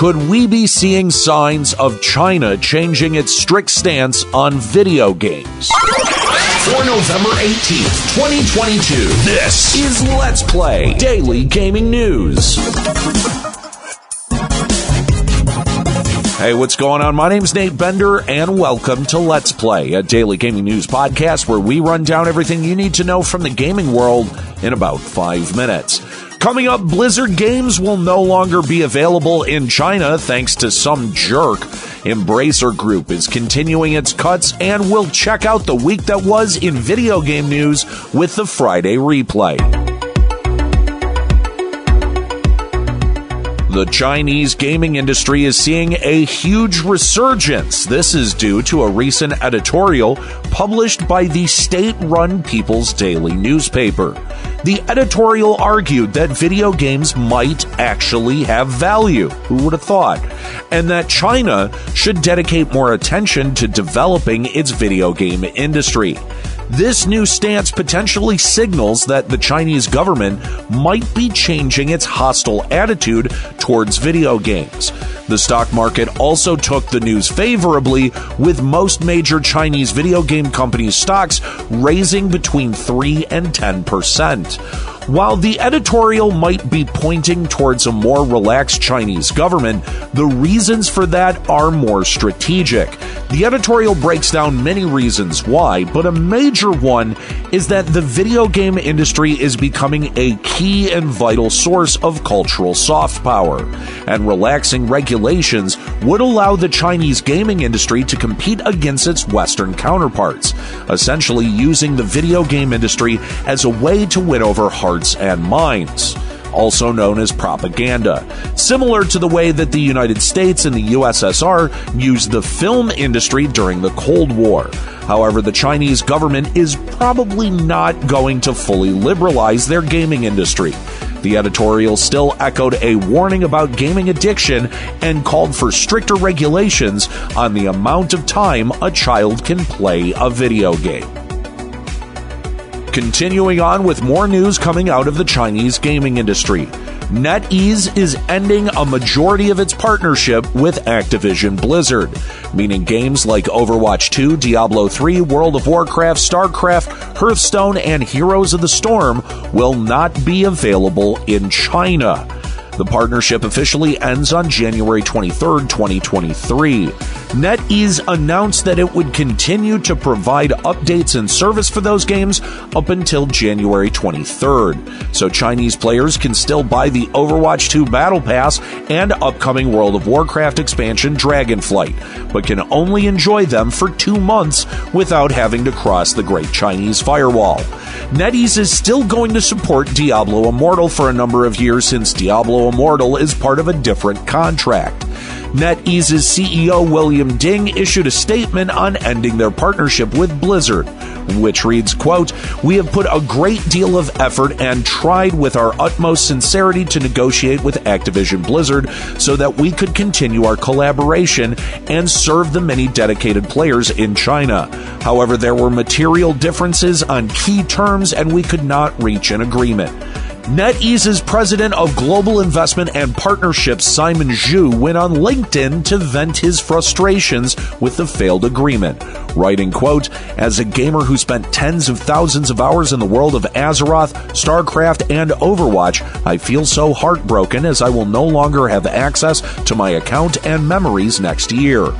Could we be seeing signs of China changing its strict stance on video games? For November 18th, 2022, This is Let's Play Daily Gaming News. Hey, what's going on? My name's Nate Bender, and welcome to Let's Play, a daily gaming news podcast where we run down everything you need to know from the gaming world in about five minutes. Coming up, Blizzard games will no longer be available in China thanks to some jerk. Embracer Group is continuing its cuts, and we'll check out the week that was in video game news with the Friday replay. The Chinese gaming industry is seeing a huge resurgence. This is due to a recent editorial published by the state run People's Daily newspaper. The editorial argued that video games might actually have value. Who would have thought? And that China should dedicate more attention to developing its video game industry. This new stance potentially signals that the Chinese government might be changing its hostile attitude towards video games. The stock market also took the news favorably, with most major Chinese video game companies' stocks raising between 3 and 10%. While the editorial might be pointing towards a more relaxed Chinese government, the reasons for that are more strategic. The editorial breaks down many reasons why, but a major one is that the video game industry is becoming a key and vital source of cultural soft power, and relaxing regulations would allow the Chinese gaming industry to compete against its Western counterparts, essentially using the video game industry as a way to win over hearts and minds also known as propaganda, similar to the way that the United States and the USSR used the film industry during the Cold War. However, the Chinese government is probably not going to fully liberalize their gaming industry. The editorial still echoed a warning about gaming addiction and called for stricter regulations on the amount of time a child can play a video game. Continuing on with more news coming out of the Chinese gaming industry. NetEase is ending a majority of its partnership with Activision Blizzard, meaning games like Overwatch 2, Diablo 3, World of Warcraft, StarCraft, Hearthstone, and Heroes of the Storm will not be available in China. The partnership officially ends on January 23, 2023. NetEase announced that it would continue to provide updates and service for those games up until January 23rd. So Chinese players can still buy the Overwatch 2 Battle Pass and upcoming World of Warcraft expansion Dragonflight, but can only enjoy them for two months without having to cross the Great Chinese Firewall. NetEase is still going to support Diablo Immortal for a number of years since Diablo Immortal is part of a different contract. NetEase's CEO William Ding issued a statement on ending their partnership with Blizzard, which reads, quote, We have put a great deal of effort and tried with our utmost sincerity to negotiate with Activision Blizzard so that we could continue our collaboration and serve the many dedicated players in China. However, there were material differences on key terms and we could not reach an agreement. NetEase's president of global investment and partnerships, Simon Zhu, went on LinkedIn to vent his frustrations with the failed agreement, writing, quote, As a gamer who spent tens of thousands of hours in the world of Azeroth, StarCraft, and Overwatch, I feel so heartbroken as I will no longer have access to my account and memories next year.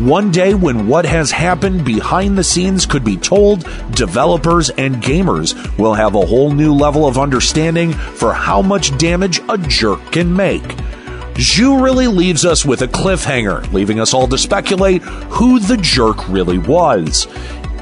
One day when what has happened behind the scenes could be told, developers and gamers will have a whole new level of understanding for how much damage a jerk can make. Zhu really leaves us with a cliffhanger, leaving us all to speculate who the jerk really was.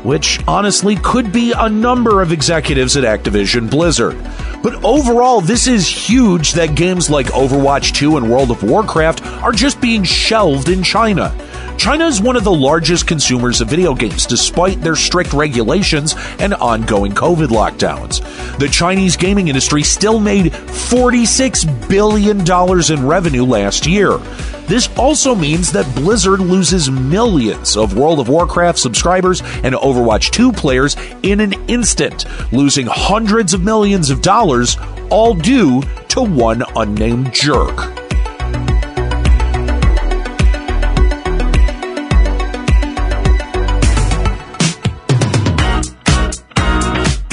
Which honestly could be a number of executives at Activision Blizzard. But overall, this is huge that games like Overwatch 2 and World of Warcraft are just being shelved in China. China is one of the largest consumers of video games, despite their strict regulations and ongoing COVID lockdowns. The Chinese gaming industry still made $46 billion in revenue last year. This also means that Blizzard loses millions of World of Warcraft subscribers and Overwatch 2 players in an instant, losing hundreds of millions of dollars, all due to one unnamed jerk.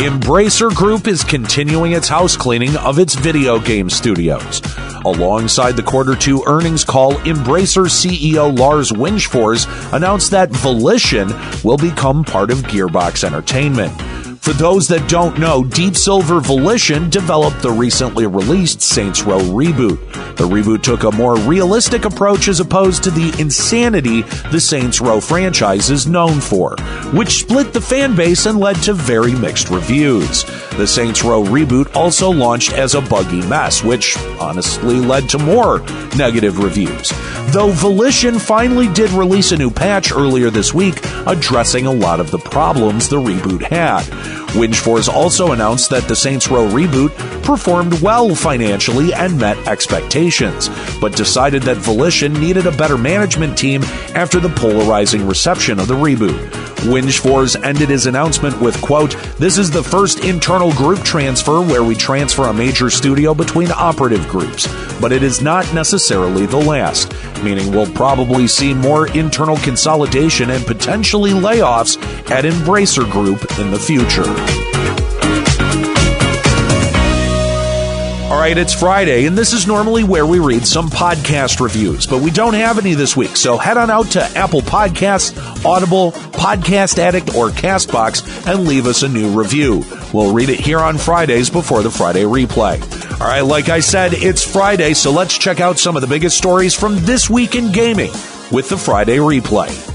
Embracer Group is continuing its house cleaning of its video game studios. Alongside the quarter two earnings call, Embracer CEO Lars Wingefors announced that Volition will become part of Gearbox Entertainment. For those that don't know, Deep Silver Volition developed the recently released Saints Row reboot. The reboot took a more realistic approach as opposed to the insanity the Saints Row franchise is known for, which split the fan base and led to very mixed reviews. The Saints Row reboot also launched as a buggy mess, which honestly led to more negative reviews. Though Volition finally did release a new patch earlier this week addressing a lot of the problems the reboot had. Wingefors also announced that the Saints Row reboot performed well financially and met expectations, but decided that Volition needed a better management team after the polarizing reception of the reboot. Wingefors ended his announcement with, quote, This is the first internal group transfer where we transfer a major studio between operative groups, but it is not necessarily the last, meaning we'll probably see more internal consolidation and potentially layoffs at Embracer Group in the future. Right, it's Friday, and this is normally where we read some podcast reviews, but we don't have any this week. So head on out to Apple Podcasts, Audible, Podcast Addict, or Castbox and leave us a new review. We'll read it here on Fridays before the Friday replay. All right, like I said, it's Friday, so let's check out some of the biggest stories from this week in gaming with the Friday replay.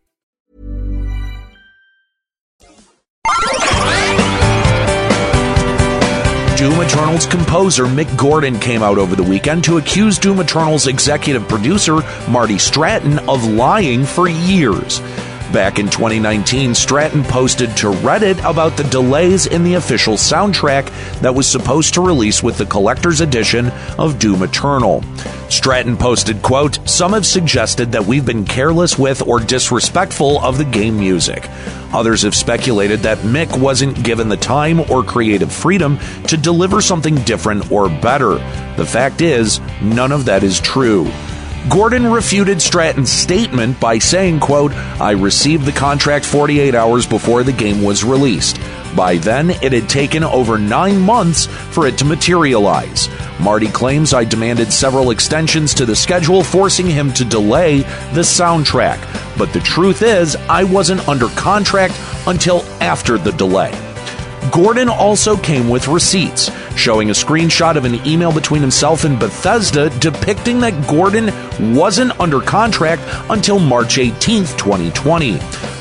Eternal's composer Mick Gordon came out over the weekend to accuse Doom Eternal's executive producer Marty Stratton of lying for years. Back in 2019, Stratton posted to Reddit about the delays in the official soundtrack that was supposed to release with the collector's edition of Doom Eternal. Stratton posted, quote, Some have suggested that we've been careless with or disrespectful of the game music. Others have speculated that Mick wasn't given the time or creative freedom to deliver something different or better. The fact is, none of that is true. Gordon refuted Stratton's statement by saying, quote, I received the contract 48 hours before the game was released. By then, it had taken over nine months for it to materialize. Marty claims I demanded several extensions to the schedule, forcing him to delay the soundtrack. But the truth is, I wasn't under contract until after the delay. Gordon also came with receipts, showing a screenshot of an email between himself and Bethesda depicting that Gordon wasn't under contract until March 18, 2020.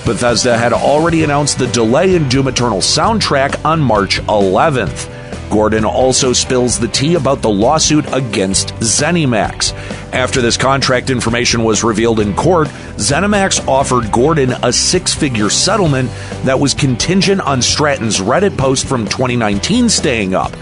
Bethesda had already announced the delay in Doom Eternal soundtrack on March 11th. Gordon also spills the tea about the lawsuit against ZeniMax. After this contract information was revealed in court, ZeniMax offered Gordon a six figure settlement that was contingent on Stratton's Reddit post from 2019 staying up.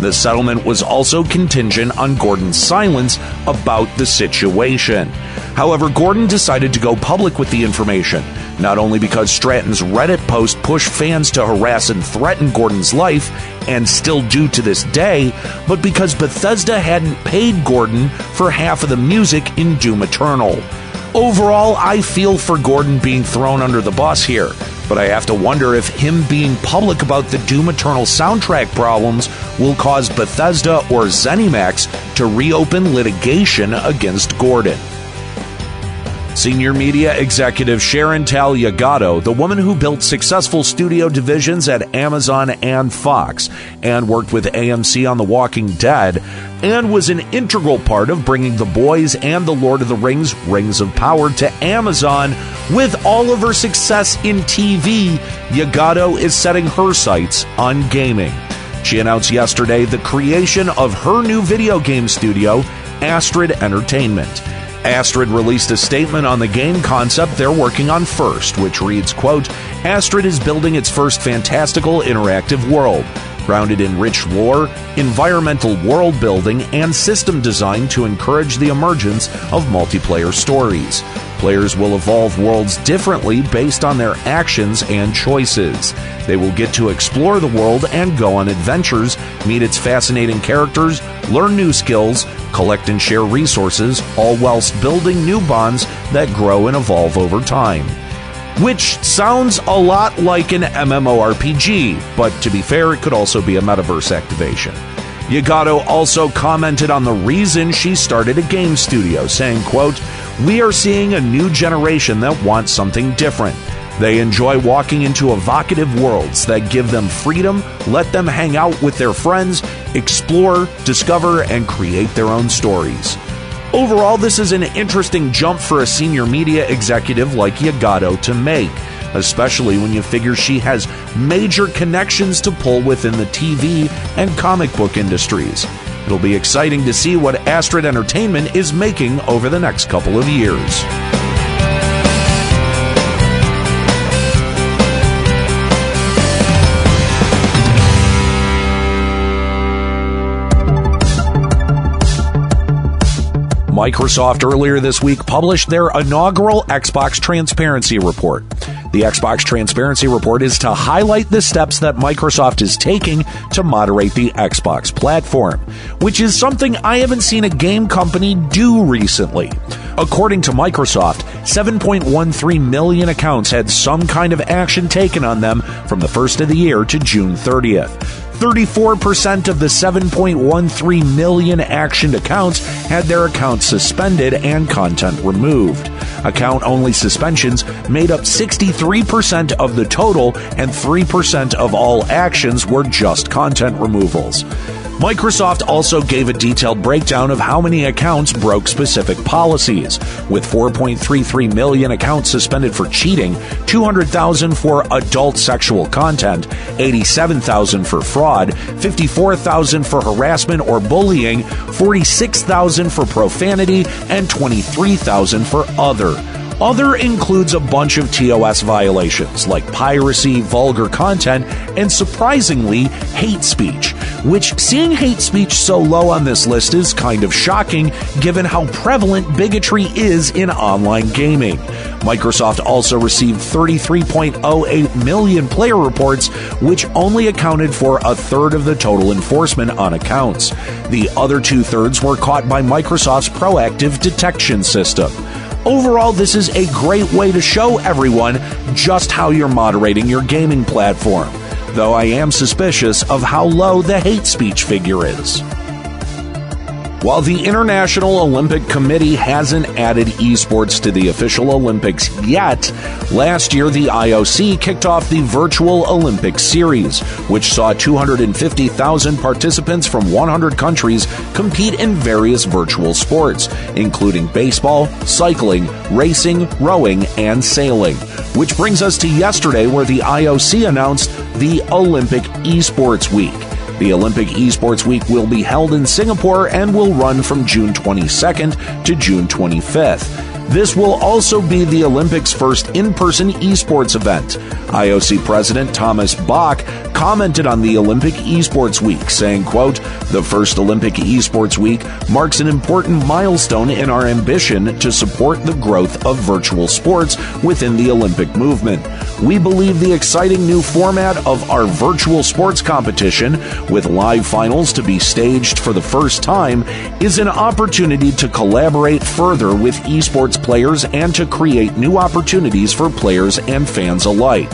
The settlement was also contingent on Gordon's silence about the situation. However, Gordon decided to go public with the information, not only because Stratton's Reddit post pushed fans to harass and threaten Gordon's life, and still do to this day, but because Bethesda hadn't paid Gordon for half of the music in Doom Eternal. Overall, I feel for Gordon being thrown under the bus here, but I have to wonder if him being public about the Doom Eternal soundtrack problems will cause Bethesda or ZeniMax to reopen litigation against Gordon. Senior media executive Sharon Tal Yguado, the woman who built successful studio divisions at Amazon and Fox, and worked with AMC on The Walking Dead, and was an integral part of bringing The Boys and The Lord of the Rings Rings of Power to Amazon. With all of her success in TV, Yguado is setting her sights on gaming. She announced yesterday the creation of her new video game studio, Astrid Entertainment. Astrid released a statement on the game concept they're working on first, which reads, quote, Astrid is building its first fantastical interactive world, grounded in rich lore, environmental world building, and system design to encourage the emergence of multiplayer stories. Players will evolve worlds differently based on their actions and choices. They will get to explore the world and go on adventures, meet its fascinating characters, learn new skills, collect and share resources, all whilst building new bonds that grow and evolve over time. Which sounds a lot like an MMORPG, but to be fair, it could also be a metaverse activation. Yguado also commented on the reason she started a game studio, saying, quote, We are seeing a new generation that wants something different. They enjoy walking into evocative worlds that give them freedom, let them hang out with their friends, explore, discover, and create their own stories. Overall, this is an interesting jump for a senior media executive like Yguado to make, especially when you figure she has major connections to pull within the TV and comic book industries. It'll be exciting to see what Astrid Entertainment is making over the next couple of years. Microsoft earlier this week published their inaugural Xbox Transparency Report. The Xbox Transparency Report is to highlight the steps that Microsoft is taking to moderate the Xbox platform, which is something I haven't seen a game company do recently. According to Microsoft, 7.13 million accounts had some kind of action taken on them from the first of the year to June 30th. 34% of the 7.13 million actioned accounts had their accounts suspended and content removed. Account only suspensions made up 63% of the total, and 3% of all actions were just content removals. Microsoft also gave a detailed breakdown of how many accounts broke specific policies, with 4.33 million accounts suspended for cheating, 200,000 for adult sexual content, 87,000 for fraud, 54,000 for harassment or bullying, 46,000 for profanity, and 23,000 for other. Other includes a bunch of TOS violations like piracy, vulgar content, and surprisingly, hate speech. Which seeing hate speech so low on this list is kind of shocking given how prevalent bigotry is in online gaming. Microsoft also received 33.08 million player reports, which only accounted for a third of the total enforcement on accounts. The other two thirds were caught by Microsoft's proactive detection system. Overall, this is a great way to show everyone just how you're moderating your gaming platform, though I am suspicious of how low the hate speech figure is. While the International Olympic Committee hasn't added esports to the official Olympics yet, last year the IOC kicked off the Virtual Olympic Series, which saw 250,000 participants from 100 countries compete in various virtual sports, including baseball, cycling, racing, rowing, and sailing. Which brings us to yesterday, where the IOC announced the Olympic Esports Week. The Olympic Esports Week will be held in Singapore and will run from June 22nd to June 25th. This will also be the Olympics' first in person esports event. IOC President Thomas Bach commented on the Olympic Esports Week, saying, quote, The first Olympic Esports Week marks an important milestone in our ambition to support the growth of virtual sports within the Olympic movement. We believe the exciting new format of our virtual sports competition, with live finals to be staged for the first time, is an opportunity to collaborate further with esports players and to create new opportunities for players and fans alike.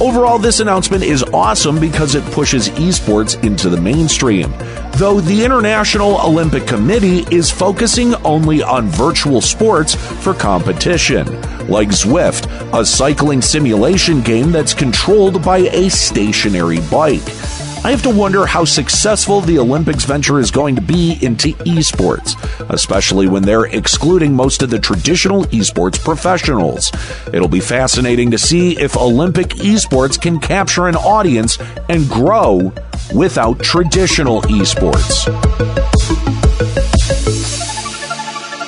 Overall, this announcement is awesome because it pushes esports into the mainstream. Though the International Olympic Committee is focusing only on virtual sports for competition, like Zwift, a cycling simulation game that's controlled by a stationary bike. I have to wonder how successful the Olympics venture is going to be into esports, especially when they're excluding most of the traditional esports professionals. It'll be fascinating to see if Olympic esports can capture an audience and grow without traditional esports.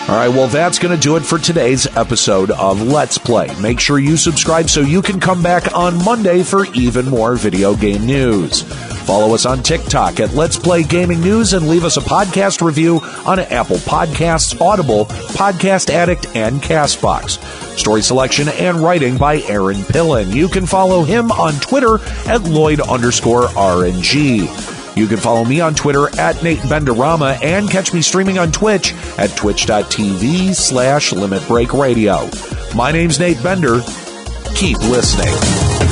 All right, well, that's going to do it for today's episode of Let's Play. Make sure you subscribe so you can come back on Monday for even more video game news. Follow us on TikTok at Let's Play Gaming News and leave us a podcast review on Apple Podcasts, Audible, Podcast Addict, and Castbox. Story selection and writing by Aaron Pillen. You can follow him on Twitter at Lloyd underscore RNG. You can follow me on Twitter at Nate Benderama and catch me streaming on Twitch at twitch.tv slash Limit Break Radio. My name's Nate Bender. Keep listening.